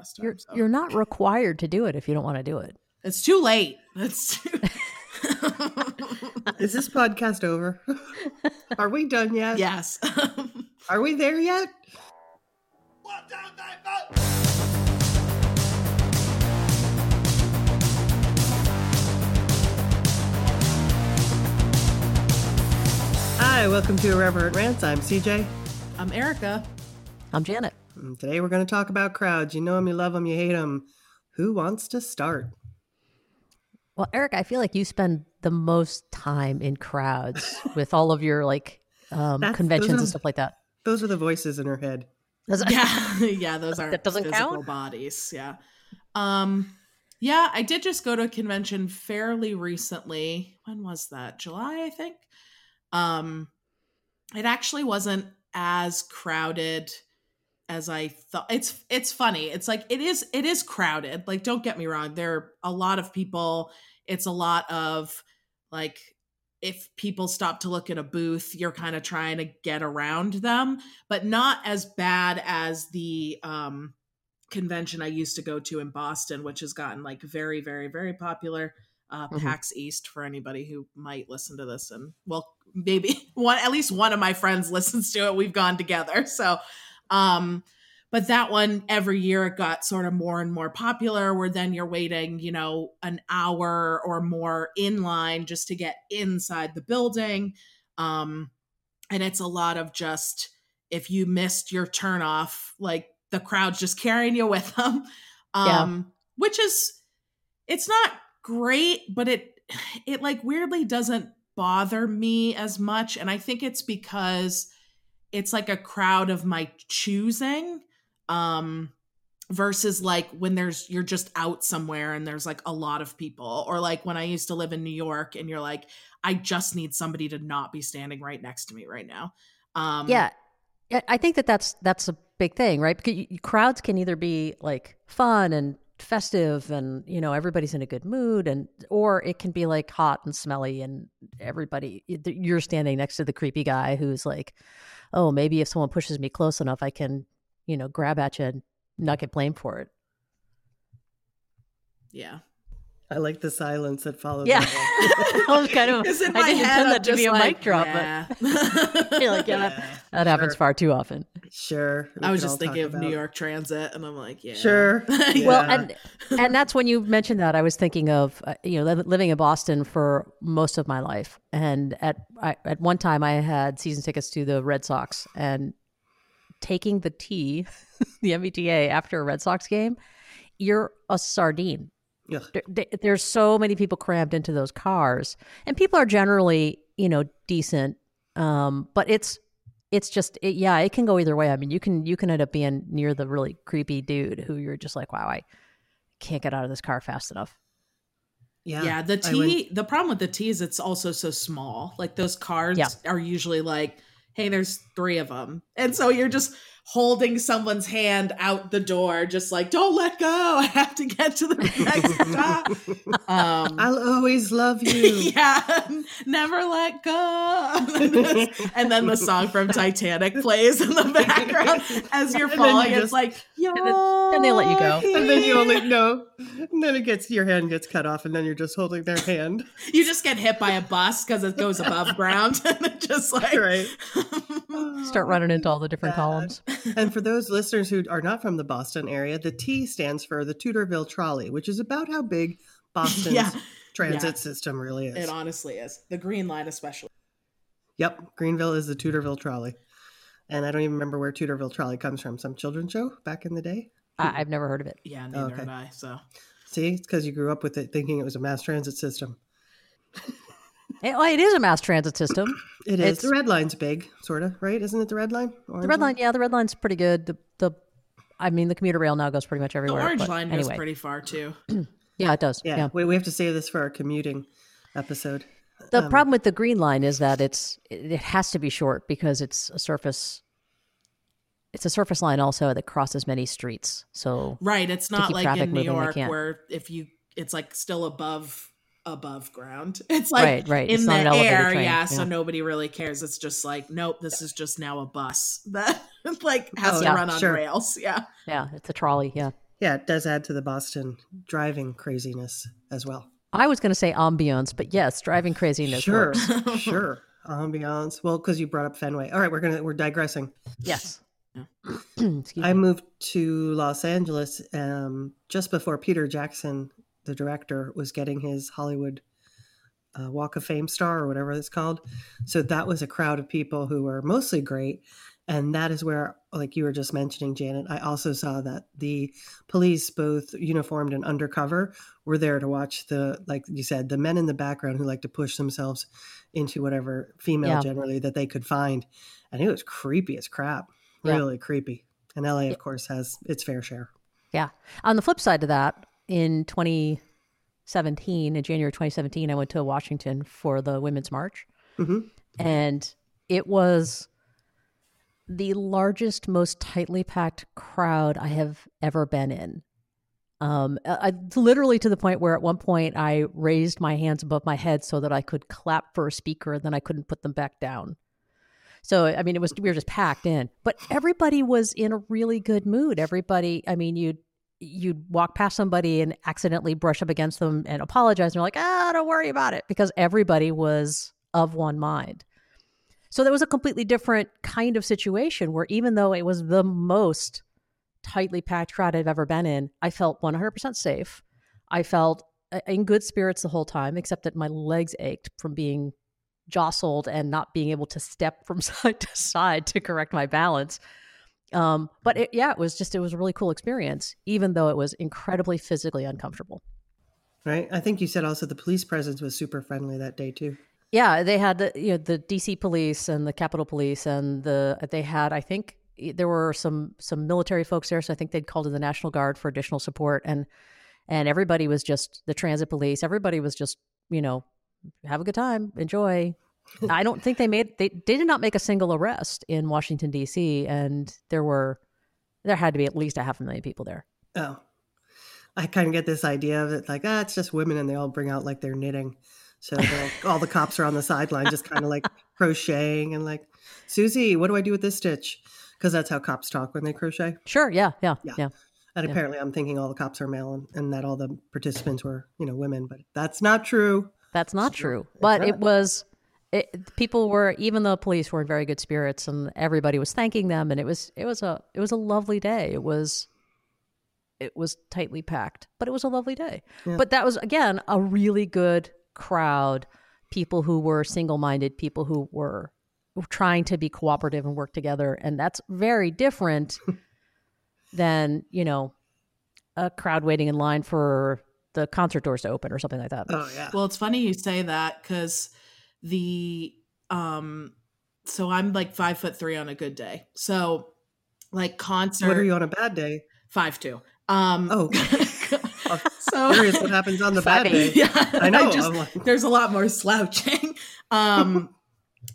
last time. You're so. you're not required to do it if you don't want to do it. It's too late. It's too- Is this podcast over? Are we done yet? yes. Are we there yet? Hi, welcome to Irreverent Rants. I'm CJ. I'm Erica. I'm Janet. And today we're going to talk about crowds. You know them, you love them, you hate them. Who wants to start? Well, Eric, I feel like you spend the most time in crowds with all of your like um, conventions those are- and stuff like that. Those are the voices in her head. Does it- Yeah, yeah, those are That doesn't physical count? bodies. Yeah. Um yeah, I did just go to a convention fairly recently. When was that? July, I think. Um it actually wasn't as crowded as I thought. It's it's funny. It's like it is it is crowded. Like don't get me wrong. There are a lot of people. It's a lot of like if people stop to look at a booth, you're kind of trying to get around them, but not as bad as the um, convention I used to go to in Boston, which has gotten like very, very, very popular. Uh, Mhm. PAX East for anybody who might listen to this, and well, maybe one at least one of my friends listens to it. We've gone together, so um, but that one every year it got sort of more and more popular where then you're waiting you know an hour or more in line just to get inside the building. Um and it's a lot of just if you missed your turn off like the crowd's just carrying you with them. Um which is it's not great but it it like weirdly doesn't bother me as much. And i think it's because it's like a crowd of my choosing um versus like when there's you're just out somewhere and there's like a lot of people. Or like when i used to live in new york and you're like i just need somebody to not be standing right next to me right now. Um yeah, I think that that's that's a big thing, right? Because you- crowds can either be like fun and festive, and you know everybody's in a good mood, and or it can be like hot and smelly, and everybody you're standing next to the creepy guy who's like, oh, maybe if someone pushes me close enough, I can, you know, grab at you and not get blamed for it. yeah I like the silence that followed. Yeah, that I was kind of. 'Cause in I didn't head, intend that to be a like, mic drop, yeah. but you're like, yeah, one. that, that happens far too often. Sure. we i was just thinking talk of new york transit and i'm like yeah Sure. Well, and and that's when you mentioned that I was thinking of uh, you know living in Boston for most of my life, and at I, at one time I had season tickets to the Red Sox, and taking the T, the MBTA after a Red Sox game, you're a sardine. Ugh. There- there- There's so many people crammed into those cars, and people are generally you know decent, um, but it's it's just it, yeah it can go either way i mean you can you can end up being near the really creepy dude who you're just like wow i can't get out of this car fast enough Yeah. yeah the T the problem with the t is it's also so small like those cars Yeah. are usually like hey there's three of them and so you're just holding someone's hand out the door just like don't let go i have to get to the next stop um I'll always love you. yeah never let go and then the song from titanic plays in the background as you're And then you falling it's just- like then- then they let you go. And then you only know, and then it gets your hand gets cut off, and then you're just holding their hand. you just get hit by a bus because it goes above ground and it just like Right. Start oh, running into all the different Bad. columns And for those listeners who are not from the Boston area, the T stands for the Toonerville Trolley, which is about how big Boston's Yeah. transit Yeah. system really is. It honestly is. The green line, especially. Yep, Greenville is the Toonerville Trolley. And I don't even remember where Toonerville Trolley comes from. Some children's show back in the day. I, i've never heard of it Yeah, oh, neither Okay. have I. So See, it's because you grew up with it thinking it was a mass transit system. It, well, it is a mass transit system It is. It's- The red line's big, sort of, right? Isn't it the red line? the red line yeah the red line's pretty good the the I mean, the commuter rail now goes pretty much everywhere. the everywhere. orange but line goes anyway. pretty far too. Yeah, it does. Yeah, Yeah. We, we have to save this for our commuting episode. The Um, problem with the green line is that it's it it has to be short because it's a surface. It's a surface line also that crosses many streets. So Right. It's not like in New moving, York where if you it's like still above above ground. It's like Right, right. in It's the not an air, train. yeah, so nobody really cares. It's just like, nope, this is just now a bus that like has Oh, to yeah, run on sure. rails. Yeah. yeah, it's a trolley. Yeah. Yeah, it does add to the Boston driving craziness as well. I was going to say ambiance, but yes, driving craziness. Sure, works. sure. Ambiance. Well, because you brought up Fenway. All right, we're gonna we're digressing. Yes. Yeah. Excuse I moved to Los Angeles um, just before Peter Jackson, the director, was getting his Hollywood uh, Walk of Fame star or whatever it's called. So that was a crowd of people who were mostly great. And that is where, like you were just mentioning, Janet, I also saw that the police, both uniformed and undercover, were there to watch the, like you said, the men in the background who like to push themselves into whatever female Yeah. generally that they could find. And it was creepy as crap. Yeah. Really creepy. And LA, of course, has its fair share. Yeah. On the flip side to that, in 2017, in January 2017, I went to Washington for the Women's March. Mhm. And it was the largest, most tightly packed crowd I have ever been in. Um, I, literally to the point where at one point I raised my hands above my head so that I could clap for a speaker, and then I couldn't put them back down. So I mean, it was we were just packed in, but everybody was in a really good mood. Everybody, I mean, you'd you'd walk past somebody and accidentally brush up against them and apologize, and you're like, "Ah, don't worry about it," because everybody was of one mind. So that was a completely different kind of situation where even though it was the most tightly packed crowd I've ever been in, I felt 100% safe. I felt uh, in good spirits the whole time, except that my legs ached from being jostled and not being able to step from side to side to correct my balance. Um, but it, yeah, it was just, it was a really cool experience, even though it was incredibly physically uncomfortable. Right? I think you said also the police presence was super friendly that day too. Yeah, they had the you know the DC police and the Capitol Police and the they had I think there were some some military folks there, so I think they'd called in the National Guard for additional support and and everybody was just the transit police. Everybody was just you know have a good time, enjoy. I don't think they made they, they did not make a single arrest in Washington D.C. and there were there had to be at least a half a million people there. Oh. I kind of get this idea of it like, ah, it's just women and they all bring out like their knitting. So all the cops are on the sideline just kind of like crocheting and like, Susie, what do I do with this stitch? Because that's how cops talk when they crochet. Sure, yeah, yeah, Yeah. yeah. And Yeah. apparently I'm thinking all the cops are male and, and that all the participants were, you know, women, but that's not true. That's not So, true. But it was it, people were even the police were in very good spirits and everybody was thanking them and it was it was a it was a lovely day. It was it was tightly packed, but it was a lovely day. Yeah. But that was again a really good crowd, people who were single-minded, people who were trying to be cooperative and work together and that's very different than, you know, a crowd waiting in line for the concert doors to open or something like that. Oh, yeah. Well, it's funny you say that because the um, so I'm like five foot three on a good day. So like concert, what are you on a bad day? five two. Um, Oh. so Curious what happens on the bad day. yeah, I know. I'm like, there's a lot more slouching. Um,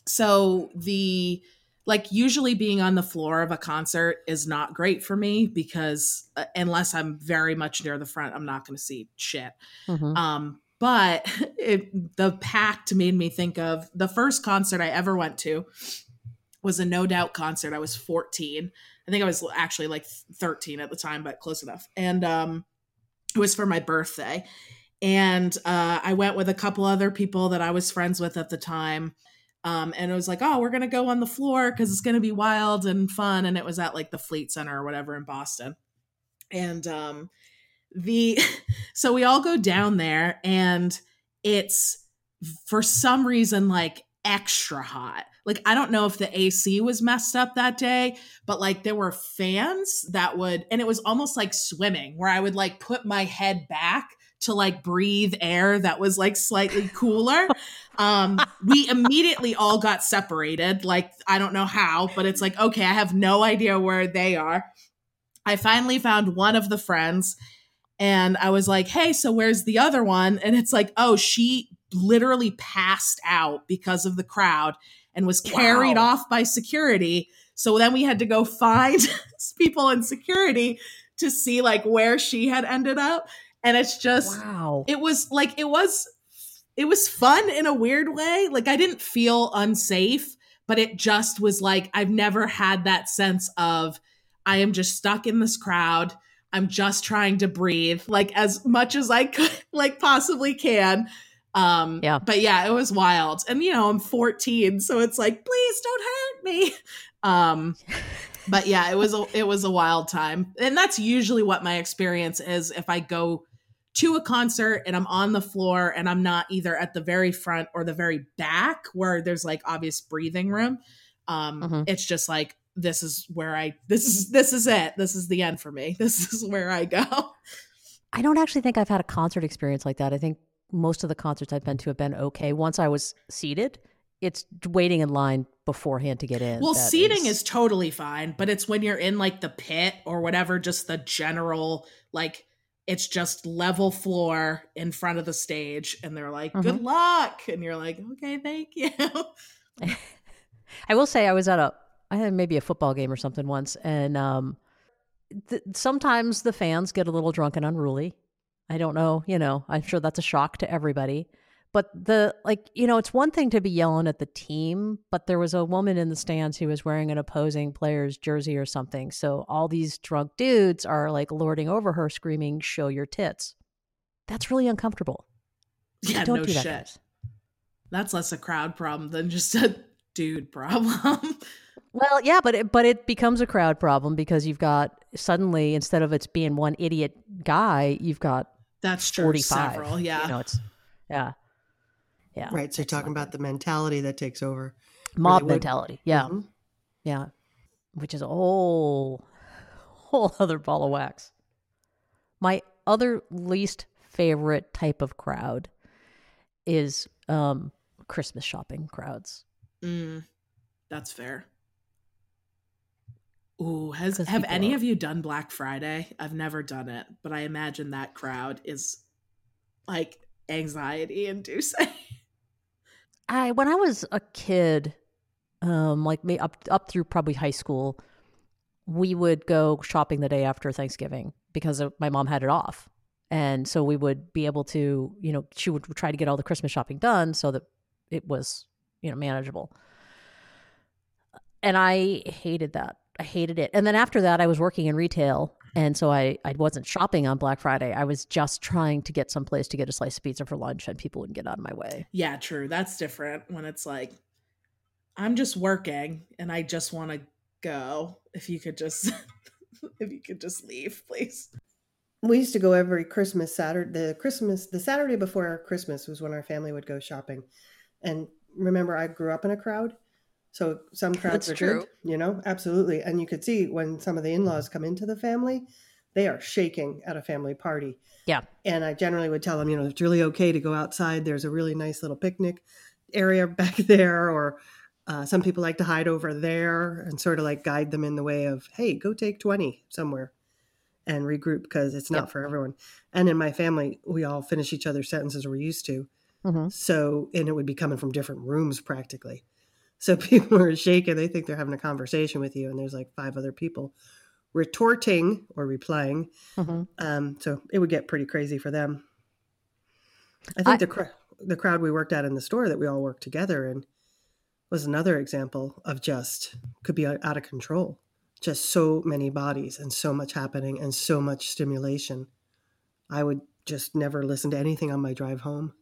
so the like usually being on the floor of a concert is not great for me because uh, unless I'm very much near the front, I'm not going to see shit. Mhm. Um, but it, the pact made me think of the first concert I ever went to was a No Doubt concert. I was 14. I think I was actually like 13 at the time, but close enough. And um, it was for my birthday. And uh, I went with a couple other people that I was friends with at the time. Um, and it was like, oh, we're going to go on the floor because it's going to be wild and fun. And it was at like the Fleet Center or whatever in Boston. And um, the so we all go down there and it's for some reason like extra hot. Like I don't know if the AC was messed up that day, but like there were fans that would and it was almost like swimming where I would like put my head back to like breathe air that was like slightly cooler. um we immediately all got separated like I don't know how, but it's like okay, I have no idea where they are. I finally found one of the friends and I was like, hey, so where's the other one? And it's like, oh, she literally passed out because of the crowd and was carried Wow. off by security. So then we had to go find people in security to see like where she had ended up. And it's just, Wow. it was like, it was, it was fun in a weird way. Like I didn't feel unsafe, but it just was like, I've never had that sense of, I am just stuck in this crowd. I'm just trying to breathe like as much as I could, like possibly can. Um, Yeah. But yeah, it was wild. And, you know, I'm 14, so it's like, please don't hurt me. Um, but yeah, it was a, it was a wild time. And that's usually what my experience is if I go to a concert and I'm on the floor and I'm not either at the very front or the very back where there's like obvious breathing room. Um, Mhm. it's just like this is where I this is this is it. This is the end for me. This is where I go. I don't actually think I've had a concert experience like that. I think most of the concerts I've been to have been okay. Once I was seated, it's waiting in line beforehand to get in. Well, seating is totally fine, but it's when you're in like the pit or whatever, just the general like it's just level floor in front of the stage and they're like, mm-hmm. "Good luck." And you're like, "Okay, thank you." I will say I was at a I had maybe a football game or something once, and um, th- sometimes the fans get a little drunk and unruly. I don't know, you know. I'm sure that's a shock to everybody. But the like, you know, it's one thing to be yelling at the team, but there was a woman in the stands who was wearing an opposing player's jersey or something. So all these drunk dudes are like lording over her, screaming, "Show your tits!" That's really uncomfortable. yeah, don't no do that, shit. guys. That's less a crowd problem than just a dude problem. Well, yeah, but it, but it becomes a crowd problem because you've got suddenly instead of it's being one idiot guy, you've got That's true. forty five. Several, yeah. you know, it's yeah, yeah, Right. So you're talking about the mentality that takes over. mob would- mentality. Yeah, Mhm. yeah, which is a whole whole other ball of wax. My other least favorite type of crowd is um Christmas shopping crowds. Mm, that's fair. Ooh, has have any are- of you done Black Friday? I've never done it, but I imagine that crowd is like anxiety inducing. I when I was a kid, um, like me up up through probably high school, we would go shopping the day after Thanksgiving because my mom had it off, and so we would be able to, you know, she would try to get all the Christmas shopping done so that it was, you know, manageable. And I hated that. I hated it. And then after that, I was working in retail, mm-hmm. and so I I wasn't shopping on Black Friday. I was just trying to get someplace to get a slice of pizza for lunch, and people wouldn't get out of my way. yeah, true. That's different when it's like I'm just working and I just want to go. If you could just if you could just leave, please. We used to go every Christmas Saturday. The Christmas, the Saturday before Christmas was when our family would go shopping. And remember, I grew up in a crowd, so some crowds That's are true. good, you know, absolutely. And you could see when some of the in-laws come into the family, they are shaking at a family party. Yeah. And I generally would tell them, you know, it's really okay to go outside. There's a really nice little picnic area back there, or uh, some people like to hide over there and sort of like guide them in the way of, hey, go take 20 somewhere and regroup because it's not Yep. for everyone. And in my family, we all finish each other's sentences we're used to. hmm So, and it would be coming from different rooms practically. So people are shaking. They think they're having a conversation with you, and there's like five other people retorting or replying. hmm Um, so it would get pretty crazy for them. I think I- the cr- the crowd we worked at in the store that we all worked together in was another example of just could be out of control. Just so many bodies and so much happening and so much stimulation. I would just never listen to anything on my drive home.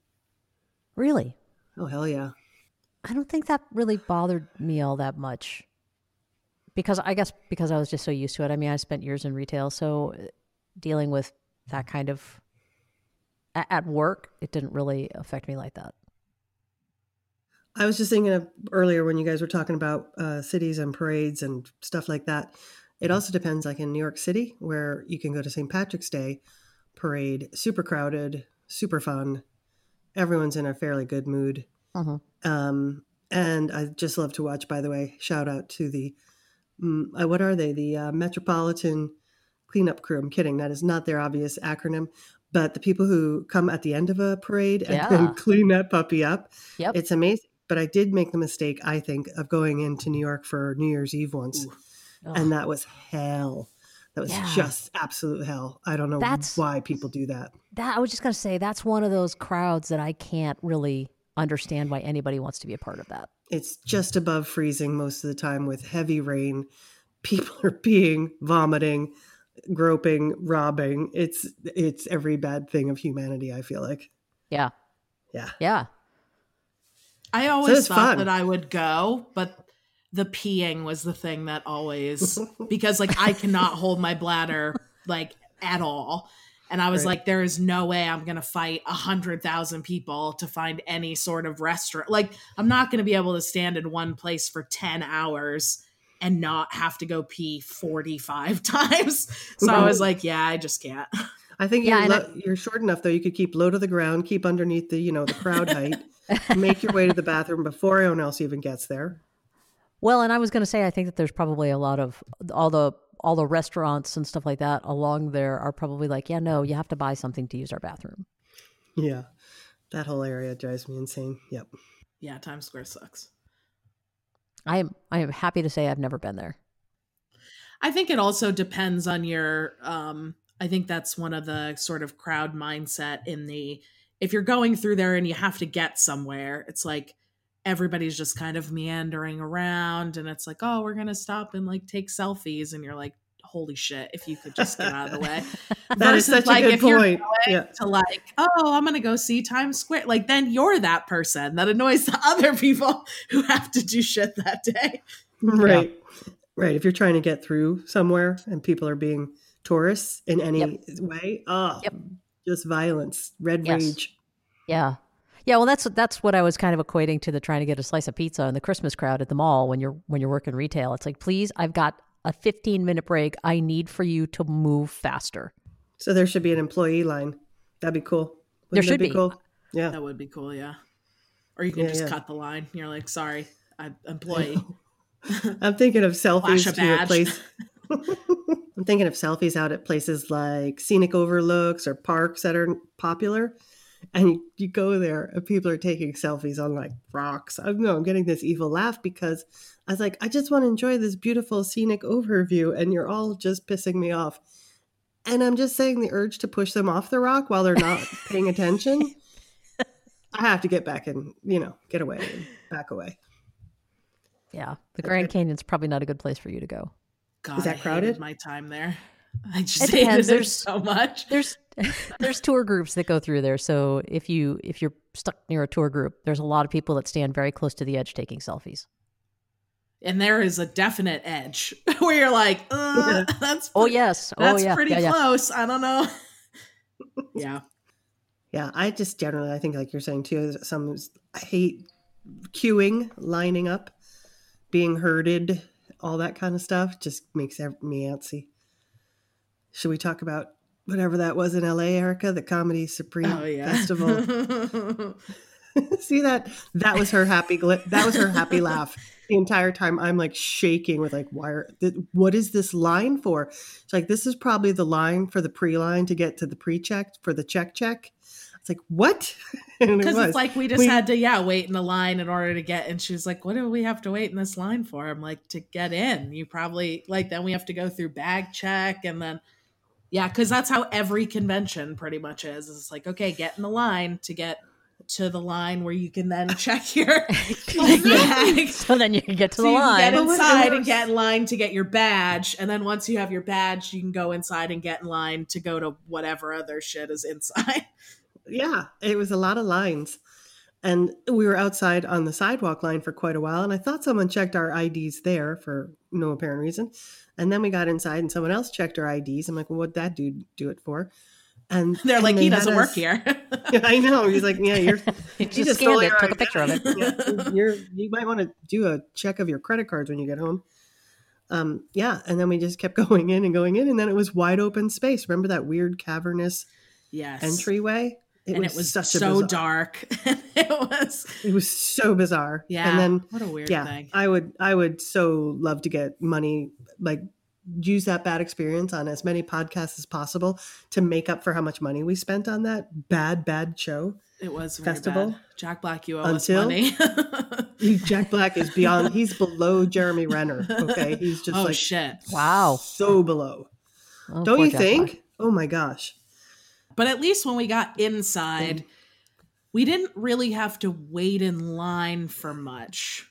Really? Oh hell yeah. I don't think that really bothered me all that much. Because I guess because I was just so used to it. I mean, I spent years in retail, so uh, dealing with that kind of at work, it didn't really affect me like that. I was just thinking of earlier when you guys were talking about uh, cities and parades and stuff like that. It also depends, like in New York City, where you can go to St. Patrick's Day parade, super crowded, super fun. Everyone's in a fairly good mood. Mhm. Um, and I just love to watch, by the way, shout out to the, uh, what are they? The uh, Metropolitan Cleanup Crew. I'm kidding. That is not their obvious acronym. But the people who come at the end of a parade and Yeah. clean that puppy up, Yep. it's amazing. But I did make the mistake, I think, of going into New York for New Year's Eve once, and that was hell. That was Yeah. just absolute hell. I don't know That's- why people do that. that I was just gonna say that's one of those crowds that I can't really understand why anybody wants to be a part of that. It's just above freezing most of the time with heavy rain. People are peeing, vomiting. groping, robbing. It's it's every bad thing of humanity. I feel like. Yeah. Yeah. Yeah. I always it's thought fun. that I would go, but the peeing was the thing that always because like I cannot hold my bladder like at all. And I was Right. like, there is no way I'm gonna fight a hundred thousand people to find any sort of restaurant. Like, I'm not gonna be able to stand in one place for 10 hours and not have to go pee 45 times. So I was like, yeah, I just can't. I think Yeah, you're, and lo- you're short enough though. You could keep low to the ground, keep underneath the you know the crowd height, make your way to the bathroom before anyone else even gets there. Well, and I was going to say, I think that there's probably a lot of all the all the restaurants and stuff like that along there are probably like, yeah, no, you have to buy something to use our bathroom. Yeah, that whole area drives me insane. Yep. Yeah, Times Square sucks. I am I am happy to say I've never been there. I think it also depends on your um I think that's one of the sort of crowd mindset in the if you're going through there and you have to get somewhere, it's like everybody's just kind of meandering around and it's like, "Oh, we're going to stop and like take selfies." And you're like, "Holy shit, if you could just get out of the way." That is Versus, such like, a good if you're point. Yeah. to like, "Oh, I'm going to go see Times Square." Like then you're that person that annoys the other people who have to do shit that day. Right. Right. If you're trying to get through somewhere and people are being tourists in any Yep. way, oh, Yep. just violence, red Yes. rage. Yeah. Yeah, well that's that's what I was kind of equating to the trying to get a slice of pizza in the Christmas crowd at the mall when you're when you're working retail. It's like, "Please, I've got a 15 minute break. I need for you to move faster." So there should be an employee line. That'd be cool. There Wouldn't that should be. Cool? Yeah. That would be cool, yeah. Or you can Yeah, just yeah. cut the line. You're like, sorry, I employee. I'm thinking of selfies a to a place. I'm thinking of selfies out at places like scenic overlooks or parks that are popular. And you, you go there and people are taking selfies on like rocks. I know I'm getting this evil laugh because I was like, I just want to enjoy this beautiful scenic overview, and you're all just pissing me off. And I'm just saying the urge to push them off the rock while they're not paying attention. I have to get back and, you know, get away and back away. Yeah. The Grand Canyon's probably not a good place for you to go. God, that I hated crowded? my time there. I just It hated depends. it There's- so much. There's there's tour groups that go through there. So if you if you're stuck near a tour group, there's a lot of people that stand very close to the edge taking selfies. And there is a definite edge where you're like, uh, that's Oh pretty- yes. Oh that's yeah. pretty yeah, yeah. close. I don't know. yeah. Yeah, I just generally, I think, like you're saying too, some I hate queuing, lining up, being herded, all that kind of stuff. Just makes me antsy. Should we talk about whatever that was in LA, Erica, the Comedy Supreme Oh yeah. Festival? See that? That was her happy. Gli- that was her happy laugh. The entire time, I'm like shaking with like, why? Are, th- what is this line for? It's like this is probably the line for the pre-line to get to the pre-check for the check check. It's like what? And it Because it's like we just We- had to, yeah, wait in the line in order to get. And she was like, "What do we have to wait in this line for?" I'm like, "To get in." You probably like then we have to go through bag check and then, yeah, because that's how every convention pretty much is. It's like, okay, get in the line to get to the line where you can then check your bag. so then you can get to So the you can get line. But what inside and get in line to get your badge, and then once you have your badge, you can go inside and get in line to go to whatever other shit is inside. yeah, it was a lot of lines. And we were outside on the sidewalk line for quite a while. And I thought someone checked our IDs there for no apparent reason. And then we got inside and someone else checked our IDs. I'm like, well, what'd that dude do it for? And They're and like, they he doesn't work us- here. I know. He's like, yeah, you're You you just stole scanned it, took a picture of it. Yeah, you're you might want to do a check of your credit cards when you get home. Um, yeah, and then we just kept going in and going in, and then it was wide open space. Remember that weird cavernous yes. entryway? And it was such a so bizarre- dark. it was, It was so bizarre. yeah. and then what a weird yeah, thing. I would I would so love to get money like use that bad experience on as many podcasts as possible to make up for how much money we spent on that bad bad show. It was very festival bad. Jack Black, you owe us until- money. Jack Black is beyond. He's below Jeremy Renner. Okay, he's just oh like shit! Wow. so below. Oh, Don't you Jack think? Black. Oh my gosh. But at least when we got inside, Mm. we didn't really have to wait in line for much.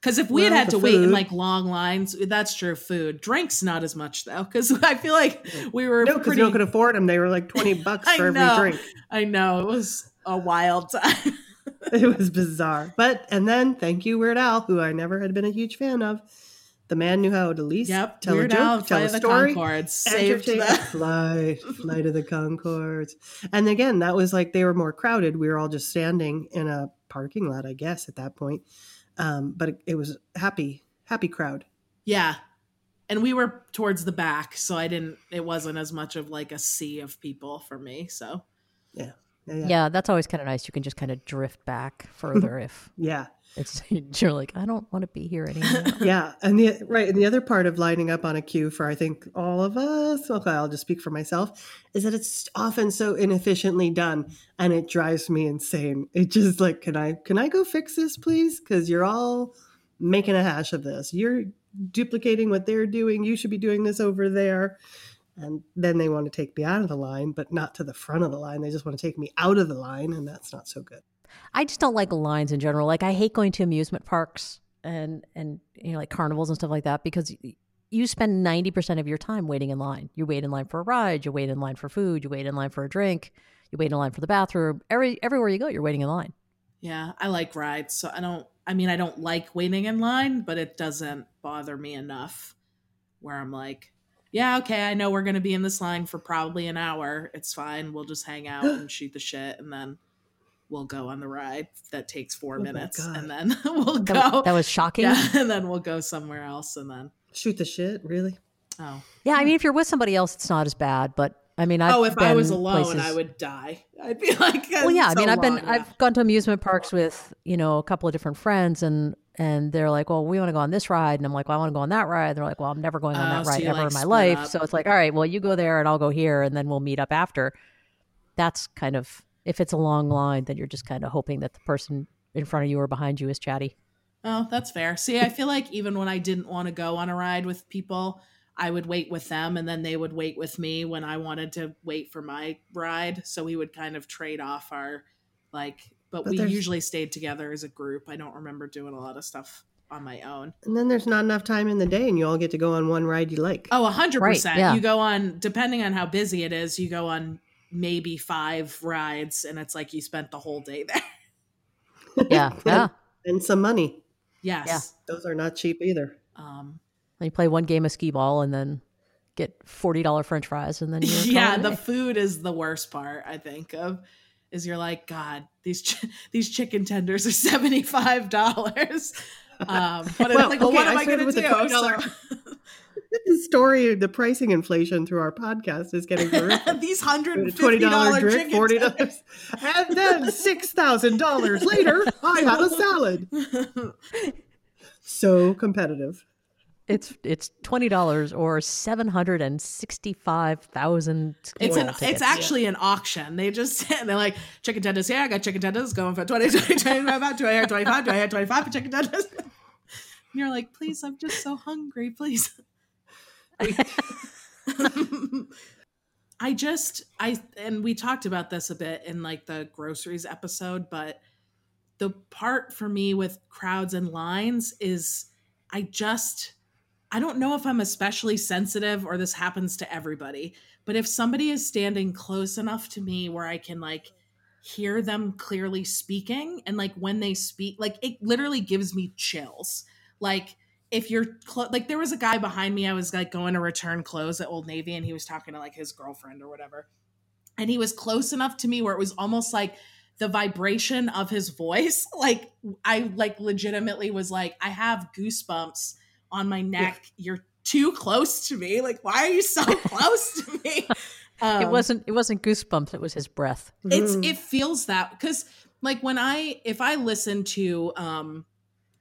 Because if we Well, had had to wait in like long lines, that's true. Food, drinks, not as much though. Because I feel like we were No, because pretty. you could afford them. They were like twenty bucks for every know. drink. I know it was a wild time. It was bizarre. But and then thank you, Weird Al, who I never had been a huge fan of. The man knew how to at least yep, tell Weird a joke, Al, tell Flight a of the story, Conchords saved entertain- the. flight, flight of the Conchords. And again, that was like they were more crowded. We were all just standing in a parking lot, I guess, at that point. Um, but it, it was happy, happy crowd. Yeah. And we were towards the back, so I didn't it wasn't as much of like a sea of people for me. So Yeah, Yeah, that's always kind of nice. You can just kind of drift back further if yeah. It's you're like, I don't want to be here anymore. yeah and the right and the other part of lining up on a queue for i think all of us okay i'll just speak for myself is that it's often so inefficiently done and it drives me insane. It just like can i can i go fix this please? Because you're all making a hash of this. You're duplicating what they're doing. You should be doing this over there. And then they want to take me out of the line but not to the front of the line. They just want to take me out of the line and that's not so good I just don't like lines in general. Like I hate going to amusement parks and and you know like carnivals and stuff like that because you spend 90% of your time waiting in line. You wait in line for a ride, you wait in line for food, you wait in line for a drink, you wait in line for the bathroom. Every everywhere you go, you're waiting in line. yeah, I like rides. So I don't I mean I don't like waiting in line, but it doesn't bother me enough where I'm like, yeah, okay, I know we're gonna be in this line for probably an hour. It's fine. We'll just hang out and shoot the shit and then we'll go on the ride that takes four Oh minutes and then we'll go that was shocking. yeah and then we'll go somewhere else and then shoot the shit really oh Yeah, I mean, if you're with somebody else, it's not as bad. But I mean, I've oh if i was alone places- i would die i'd be like Well, yeah, I so mean, I've been long, I've gone to amusement parks with you know a couple of different friends, and and they're like, well, we want to go on this ride, and I'm like, well, I want to go on that ride. And they're like, well, I'm never going on Oh, that so ride you, ever like, in my life. up. So it's like, all right, well, you go there, and I'll go here, and then we'll meet up after. That's kind of if it's a long line, then you're just kind of hoping that the person in front of you or behind you is chatty. Oh, that's fair. See, I feel like even when I didn't want to go on a ride with people, I would wait with them and then they would wait with me when I wanted to wait for my ride. So we would kind of trade off our like but, But we usually stayed together as a group. I don't remember doing a lot of stuff on my own. and then there's not enough time in the day and you all get to go on one ride you like Oh, a hundred Right, percent. yeah. You go on depending on how busy it is, you go on maybe five rides and it's like you spent the whole day there. Yeah, yeah. and some money. yes. Those are not cheap either. Um And you play one game of skee ball, and then get forty dollar French fries, and then you're yeah calling it a the food is the worst part i think of is you're like god these ch- these chicken tenders are $75 um but Well, it's like well okay, what am I i, gonna started with the do $20 So- The story, the pricing inflation through our podcast is getting these $20 $150 drink, forty dollars, and then six thousand dollars later, I had a salad. So competitive. It's it's twenty dollars or seven hundred and sixty five thousand. It's an it's actually an auction. They just they're like chicken tenders. Yeah, I got chicken tenders going for 20, 20, 25, do I have 25? Do I have 25 for chicken tenders? And you're like, please, I'm just so hungry, please. I just I and we talked about this a bit in like the groceries episode, but the part for me with crowds and lines is I just I don't know if I'm especially sensitive or this happens to everybody, but if somebody is standing close enough to me where I can like hear them clearly speaking and like when they speak like it literally gives me chills. Like if you're clo- like there was a guy behind me I was like going to return clothes at Old Navy and he was talking to like his girlfriend or whatever. And he was close enough to me where it was almost like the vibration of his voice like I like legitimately was like I have goosebumps on my neck. You're too close to me. Like, why are you so close to me? Um, it wasn't it wasn't goosebumps. It was his breath. It's Mhm. it feels that because like when I if I listen to um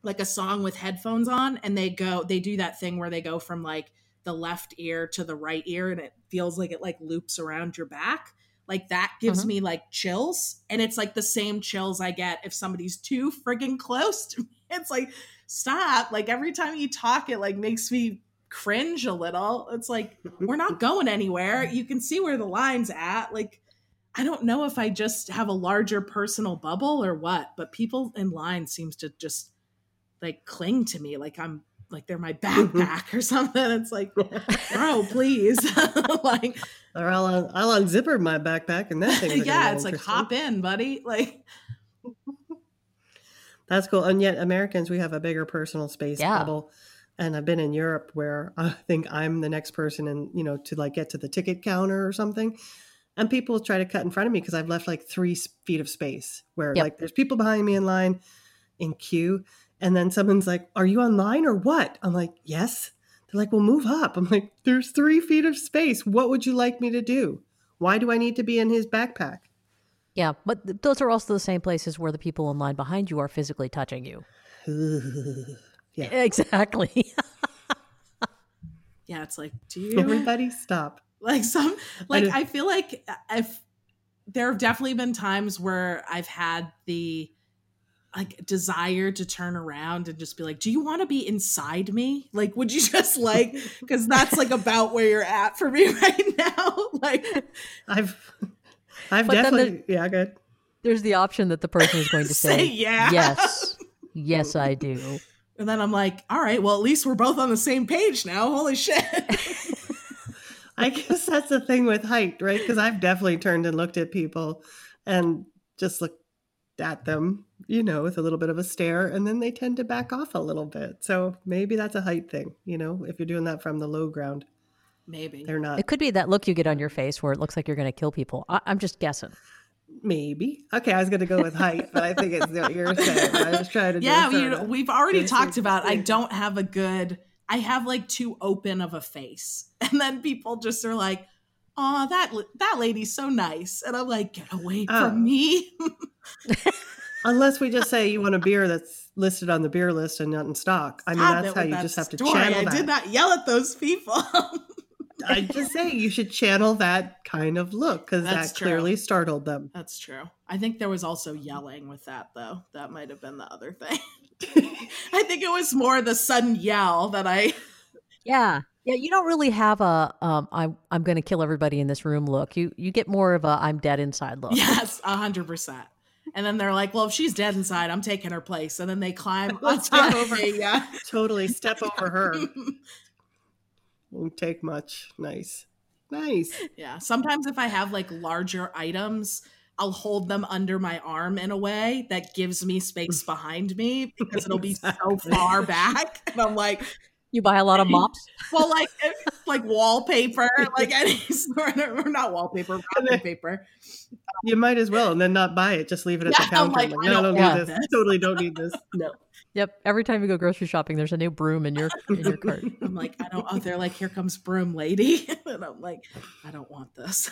like a song with headphones on and they go they do that thing where they go from like the left ear to the right ear and it feels like it like loops around your back. Like that gives Mhm. me like chills and it's like the same chills i get if somebody's too friggin' close to me. It's like stop. Like every time you talk it like makes me cringe a little. It's like we're not going anywhere. You can see where the line's at. Like i don't know if i just have a larger personal bubble or what but people in line seems to just like cling to me like I'm like they're my mm-hmm. backpack or something. It's like, bro, please. like or I'll un- I'll unzipper my backpack and that thing. yeah, it's like hop in, buddy. Like that's cool. And yet Americans, we have a bigger personal space Yeah. bubble. And I've been in Europe where I think I'm the next person and you know to like get to the ticket counter or something. And people try to cut in front of me because I've left like three feet of space where Yep. like there's people behind me in line in queue. And then someone's like, Are you online or what? I'm like, Yes. They're like, Well, move up. I'm like, There's three feet of space. What would you like me to do? Why do I need to be in his backpack? Yeah, but th- those are also the same places where the people in line behind you are physically touching you. Yeah. Exactly. yeah, it's like, do you Everybody stop. like some like don't- I feel like uh, if there have definitely been times where I've had the like desire to turn around and just be like, "Do you want to be inside me? Like, would you just like?" Because that's like about where you're at for me right now. Like, I've I've But then definitely yeah, good. There's the option that the person is going to Say say, yeah. Yes. Yes, I do. and then I'm like, "All right, well, at least we're both on the same page now. Holy shit!" I guess that's the thing with height, right? Because I've definitely turned and looked at people and just looked at them, you know, with a little bit of a stare, and then they tend to back off a little bit. So maybe that's a height thing, you know, if you're doing that from the low ground. Maybe. They're not It could be that look you get on your face where it looks like you're going to kill people. I- I'm just guessing. maybe. Okay, I was gonna go with height, but I think it's what you're saying. I was trying to yeah, a we, sort of- we've already This talked about I don't have a good I have like too open of a face. And then people just are like, "Oh, that that lady's so nice." And I'm like, "Get away Oh. from me." Unless we just say you want a beer that's listed on the beer list and not in stock. I mean, Stop that's how you that just have to story. channel I that. I did not yell at those people. I just say you should channel that kind of look because that true. clearly startled them. That's true. I think there was also yelling with that though. That might have been the other thing. I think it was more the sudden yell that I Yeah. Yeah, you don't really have a um I'm I'm going to kill everybody in this room look. You you get more of a I'm dead inside look. Yes, a hundred percent. And then they're like, "Well, if she's dead inside, I'm taking her place." And then they climb on top of me. Yeah. totally step over her. Won't take much. Nice. Nice. yeah. Sometimes if I have like larger items, I'll hold them under my arm in a way that gives me space behind me because it'll be so far back. And I'm like, You buy a lot of mops. well, like like wallpaper, like any sort of, not wallpaper, wrapping paper. You might as well and then not buy it. Just leave it at Yeah, the counter. like, I'm no, I don't don't need this. this. Totally don't need this. No. Yep. Every time you go grocery shopping, there's a new broom in your in your cart. I'm like, I don't. Oh, they're like, here comes broom lady, and I'm like, I don't want this.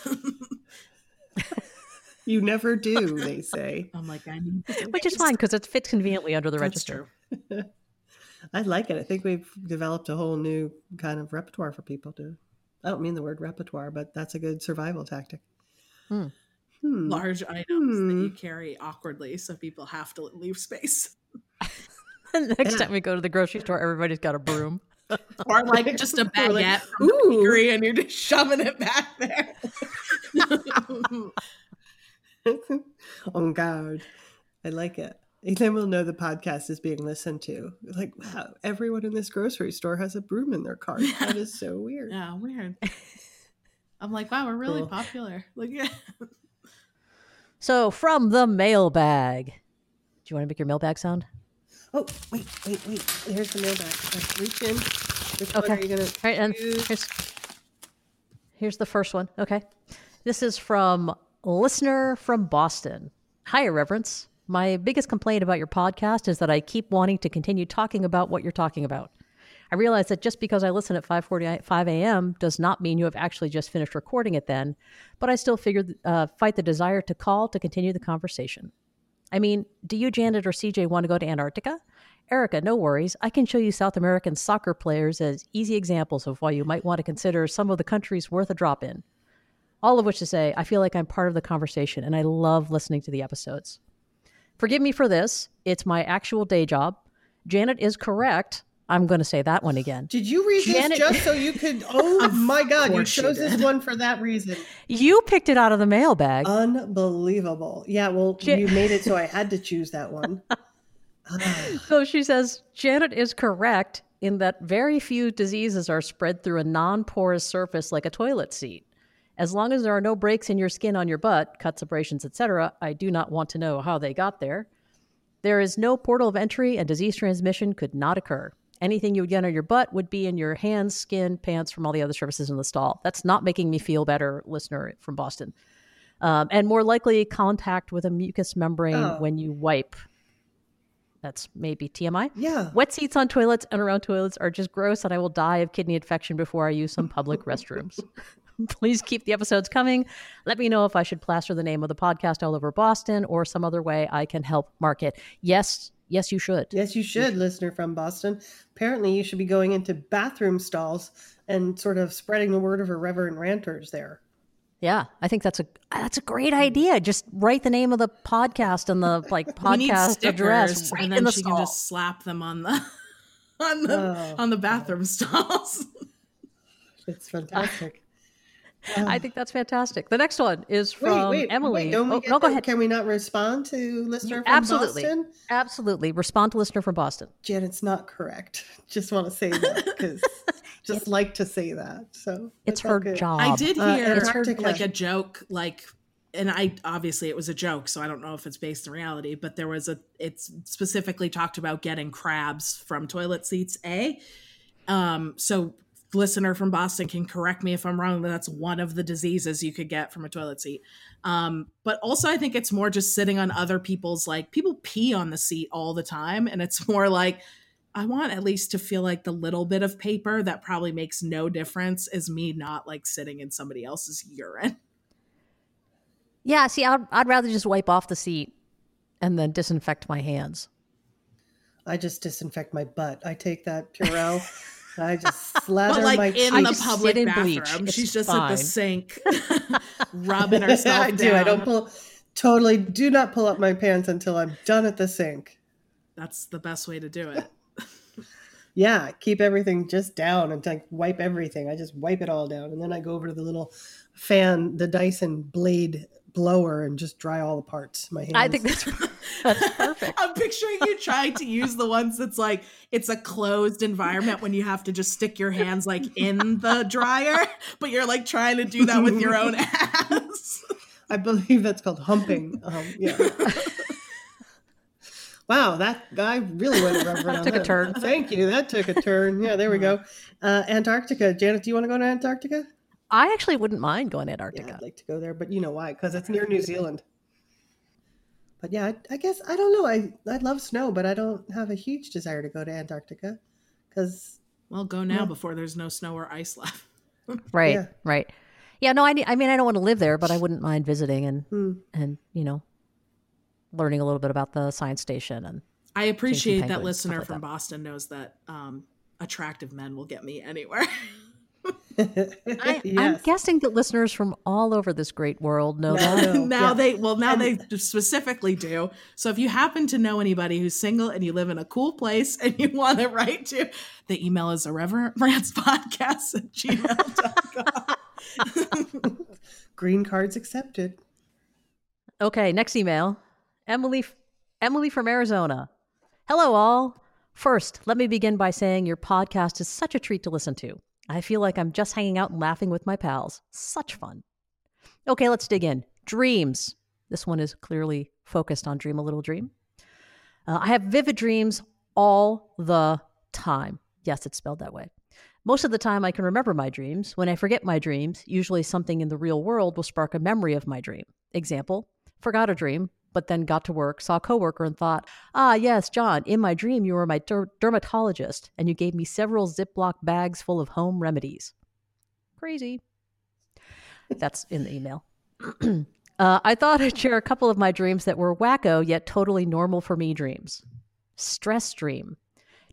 You never do, they say. I'm like, I need. Which is fine because it fits conveniently under the That's register. true. I like it. I think we've developed a whole new kind of repertoire for people to. I don't mean the word repertoire, but that's a good survival tactic. Hmm. Hmm. Large items that Hmm. you carry awkwardly, so people have to leave space, Next Yeah. time we go to the grocery store, everybody's got a broom. or like just a We're baguette from the bakery, and you're just shoving it back there. On guard. I like it. And then we'll know the podcast is being listened to. Like, wow, everyone in this grocery store has a broom in their cart. That is so weird. yeah, weird. I'm like, wow, we're really Cool. popular. Look at So from the mailbag. Do you want to make your mailbag sound? Oh, wait, wait, wait. Here's the mailbag. Let's reach in. Which one Okay. are you going to All right, and here's here's the first one. Okay, this is from listener from Boston. Hi, Irreverence. My biggest complaint about your podcast is that I keep wanting to continue talking about what you're talking about. I realize that just because I listen at 5:45 a.m. does not mean you have actually just finished recording it then, but I still figure uh, fight the desire to call to continue the conversation. I mean, do you, Janet or CJ, want to go to Antarctica? Erica, no worries. I can show you South American soccer players as easy examples of why you might want to consider some of the countries worth a drop in. All of which to say, I feel like I'm part of the conversation and I love listening to the episodes. Forgive me for this. It's my actual day job. Janet is correct. I'm going to say that one again. Did you read Janet- this just so you could? Oh my God! You chose this one for that reason. You picked it out of the mailbag. Unbelievable. Yeah. Well, Ja- you made it so I had to choose that one. Ah. so she says Janet is correct in that very few diseases are spread through a non porous surface like a toilet seat. As long as there are no breaks in your skin on your butt, cuts, abrasions, etc., I do not want to know how they got there. There is no portal of entry, and disease transmission could not occur. Anything you would get on your butt would be in your hands, skin, pants from all the other surfaces in the stall. That's not making me feel better, listener from Boston. Um, and more likely contact with a mucous membrane Oh. when you wipe. That's maybe TMI. Yeah. Wet seats on toilets and around toilets are just gross, and I will die of kidney infection before I use some public restrooms. Please keep the episodes coming. Let me know if I should plaster the name of the podcast all over Boston or some other way I can help market. Yes, yes, you should. Yes, you should, listener from Boston. Apparently, you should be going into bathroom stalls and sort of spreading the word of irreverent ranters there. Yeah, I think that's a that's a great idea. Just write the name of the podcast and the like we need podcast address right and in then the she stall. can just slap them on the on the Oh. on the bathroom stalls. It's fantastic. I think that's fantastic. The next one is from Emily. don't we oh, no, go the- ahead. Can we not respond to listener from Absolutely. Boston? Absolutely. Absolutely. Respond to listener from Boston. Janet's not correct. Just want to say that because just like to say that. So It's her good. job. I did Uh, hear Antarctica. like a joke, like, and I obviously it was a joke, so I don't know if it's based in reality, but there was a. It's specifically talked about getting crabs from toilet seats. A, um, so listener from Boston can correct me if I'm wrong. But that's one of the diseases you could get from a toilet seat. Um, but also I think it's more just sitting on other people's like people pee on the seat all the time, and it's more like. I want at least to feel like the little bit of paper that probably makes no difference is me not like sitting in somebody else's urine. Yeah, see, I'd, I'd rather just wipe off the seat and then disinfect my hands. I just disinfect my butt. I take that Purell. and I just slather But like my in I the public in bathroom, bleach. It's she's just at the sink, rubbing herself I do. down. I don't pull. Totally, do not pull up my pants until I'm done at the sink. That's the best way to do it. Yeah, keep everything just down and like wipe everything. I just wipe it all down, and then I go over to the little fan, the Dyson blade blower, and just dry all the parts. My hands. I think that's that's perfect. I'm picturing you trying to use the ones that's like it's a closed environment when you have to just stick your hands like in the dryer, but you're like trying to do that with your own ass. I believe that's called humping. Um, yeah. wow, that guy really went reverend. on Took a that. turn. Thank you. That took a turn. Yeah, there we go. Uh, Antarctica. Janet, do you want to go to Antarctica? I actually wouldn't mind going to Yeah, Antarctica. I'd like to go there, but you know why? Because it's near New Zealand. But yeah, I, I guess I don't know. I I love snow, but I don't have a huge desire to go to Antarctica because Well, go now Yeah. before there's no snow or ice left. Right, Yeah. right. Yeah, no, I, I mean, I don't want to live there, but I wouldn't mind visiting and Hmm. and you know, learning a little bit about the science station and I appreciate that listener like from that. Boston knows that um, attractive men will get me anywhere. I, I'm guessing that listeners from all over this great world know No, that. now yeah. they well now they specifically do. So if you happen to know anybody who's single and you live in a cool place and you want to write to, the email is irreverent rants podcast at gmail.com. green cards accepted. Okay, next email. Emily Emily from Arizona. Hello all. First, let me begin by saying your podcast is such a treat to listen to. I feel like I'm just hanging out and laughing with my pals. Such fun. Okay, let's dig in. Dreams. This one is clearly focused on Dream a Little Dream. Uh, I have vivid dreams all the time. Yes, it's spelled that way. Most of the time, I can remember my dreams. When I forget my dreams, usually something in the real world will spark a memory of my dream. Example forgot a dream, but then got to work, saw a coworker, and thought, ah, yes, John, in my dream, you were my der- dermatologist, and you gave me several Ziploc bags full of home remedies. Crazy. That's in the email. uh, I thought I'd share a couple of my dreams that were wacko yet totally normal for me dreams. Stress dream.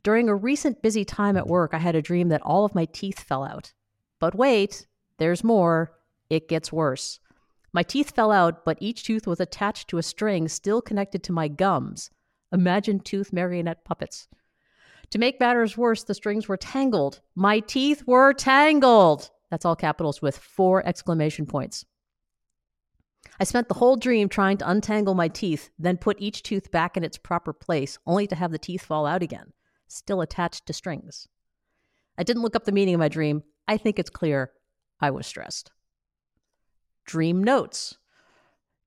During a recent busy time at work, I had a dream that all of my teeth fell out. But wait, there's more. It gets worse. My teeth fell out, but each tooth was attached to a string still connected to my gums. Imagine tooth marionette puppets. To make matters worse, the strings were tangled. My teeth were tangled. That's all capitals with four exclamation points. I spent the whole dream trying to untangle my teeth, then put each tooth back in its proper place, only to have the teeth fall out again, still attached to strings. I didn't look up the meaning of my dream. I think it's clear I was stressed. Dream notes.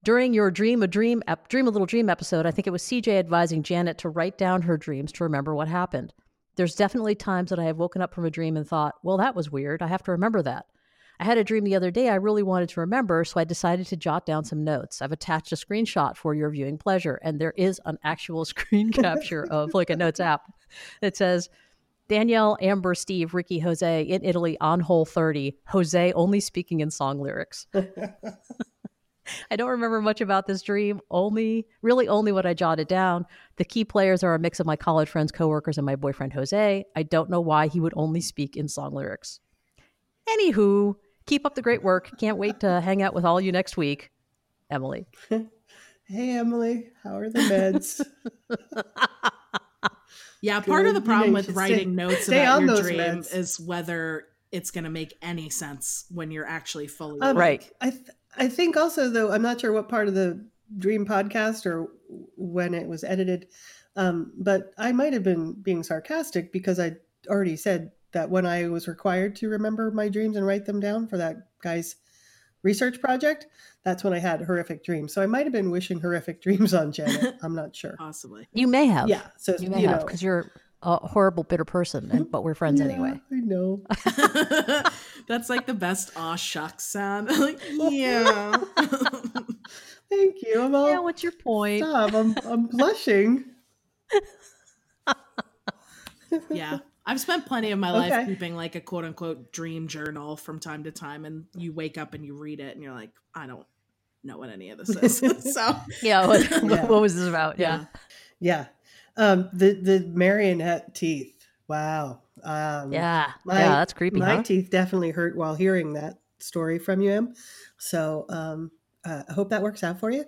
During your Dream a Dream ep- Dream a Little Dream episode, I think it was CJ advising Janet to write down her dreams to remember what happened. There's definitely times that I have woken up from a dream and thought, well, that was weird. I have to remember that. I had a dream the other day I really wanted to remember, so I decided to jot down some notes. I've attached a screenshot for your viewing pleasure, and there is an actual screen capture of like a notes app that says, Danielle, Amber, Steve, Ricky, Jose in Italy on hole 30. Jose only speaking in song lyrics. I don't remember much about this dream, only, really only what I jotted down. The key players are a mix of my college friends, coworkers, and my boyfriend Jose. I don't know why he would only speak in song lyrics. Anywho, keep up the great work. Can't wait to hang out with all you next week. Emily. Hey, Emily, how are the meds? Yeah, part Good. of the problem with writing stay- notes stay about on your dream meds. is whether it's going to make any sense when you're actually fully Um, awake. Right. I th- I think also though I'm not sure what part of the Dream podcast or when it was edited, um, but I might have been being sarcastic because I already said that when I was required to remember my dreams and write them down for that guy's research project, that's when I had horrific dreams. So I might have been wishing horrific dreams on Janet. I'm not sure. Possibly. You may have. Yeah. So You may you have know, because you're a horrible, bitter person, and, mm-hmm. but we're friends Yeah, anyway. I know. That's like the best aw shucks sound. like, yeah. Thank you. I'm all Yeah, what's your point? stop. I'm I'm blushing. yeah. I've spent plenty of my life keeping like a quote unquote dream journal from time to time, and you wake up and you read it, and you're like, I don't know what any of this is. so, Yeah, what, Yeah. what was this about? Yeah. Yeah. Um, the the marionette teeth. Wow. Um, Yeah. My- yeah, that's creepy, My huh? teeth definitely hurt while hearing that story from you, Em. So um, uh, I hope that works out for you.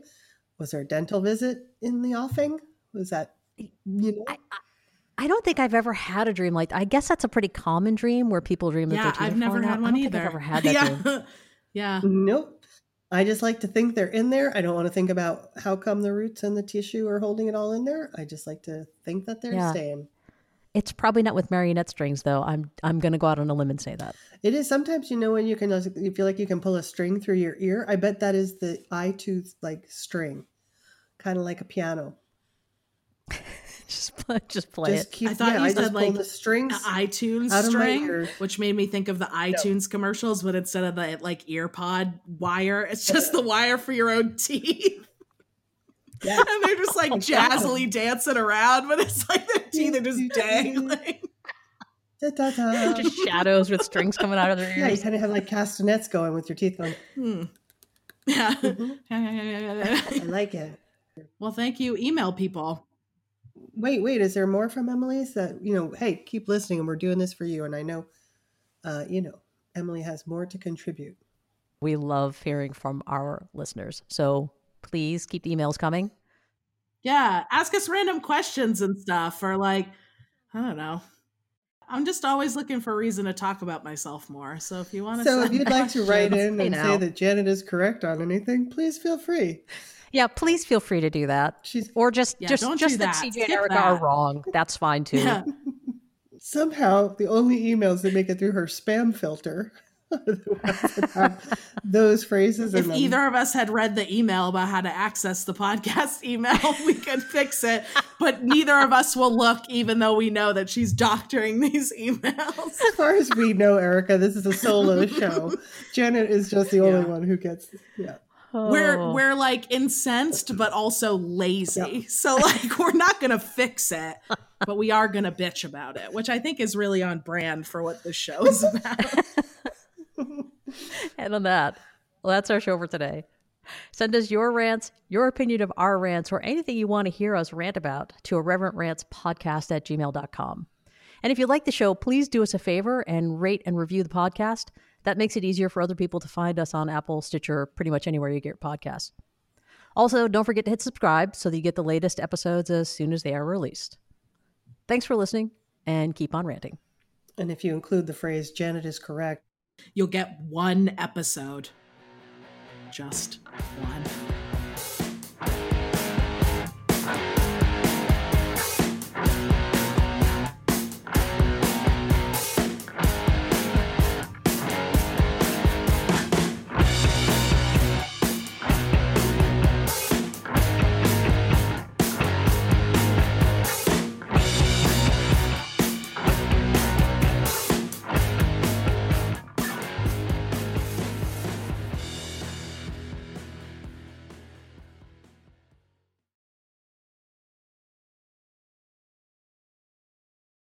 Was there a dental visit in the offing? Was that you know? I, I, I don't think I've ever had a dream like I guess that's a pretty common dream where people dream that yeah, their teeth I've are never falling had out. one I don't either. think I've ever had that yeah. dream. yeah. Nope. I just like to think they're in there. I don't want to think about how come the roots and the tissue are holding it all in there. I just like to think that they're Yeah. staying. It's probably not with marionette strings though. I'm I'm gonna go out on a limb and say that. It is sometimes you know when you can you feel like you can pull a string through your ear. I bet that is the eye tooth like string, kind of like a piano. just play, just play Just it. keep. I thought yeah, you I said, like, the strings. The iTunes Out of my string, which made me think of the iTunes commercials, but instead of the like ear pod wire, it's just the wire for your own teeth. Yeah. and they're just like Exactly. jazzily dancing around, but it's like their teeth are just dangling. Da, da, da. just shadows with strings coming out of their ears. yeah, you kind of have like castanets going with your teeth going. Hmm. Yeah. Mhm. I like it. well, thank you, email people. Wait, wait. Is there more from Emily's that you know? Hey, keep listening, and we're doing this for you. And I know, uh, you know, Emily has more to contribute. We love hearing from our listeners. So please keep the emails coming. Yeah, ask us random questions and stuff, or like, I don't know. I'm just always looking for a reason to talk about myself more. So if you want to, So if you'd like to write in and say that Janet is correct on anything, please feel free. Yeah, please feel free to do that. She's Or just Yeah, just just do that that. CJ and Erica that. are wrong. That's fine too. yeah, somehow the only emails that make it through her spam filter are the ones that have those phrases if either of us had read the email about how to access the podcast email, we could fix it. But neither of us will look, even though we know that she's doctoring these emails. as far as we know, Erica, this is a solo show. Janet is just the only Yeah. one who gets. Yeah. We're Oh. we're like incensed, but also lazy. So like we're not gonna fix it, but we are gonna bitch about it, which I think is really on brand for what this show is about. And on that, well, that's our show for today. Send us your rants, your opinion of our rants, or anything you want to hear us rant about to irreverent rants podcast at gmail.com. And if you like the show, please do us a favor and rate and review the podcast. That makes it easier for other people to find us on Apple, Stitcher, pretty much anywhere you get your podcasts. Also, don't forget to hit subscribe so that you get the latest episodes as soon as they are released. Thanks for listening and keep on ranting. And if you include the phrase Janet is correct, You'll get one episode. just one.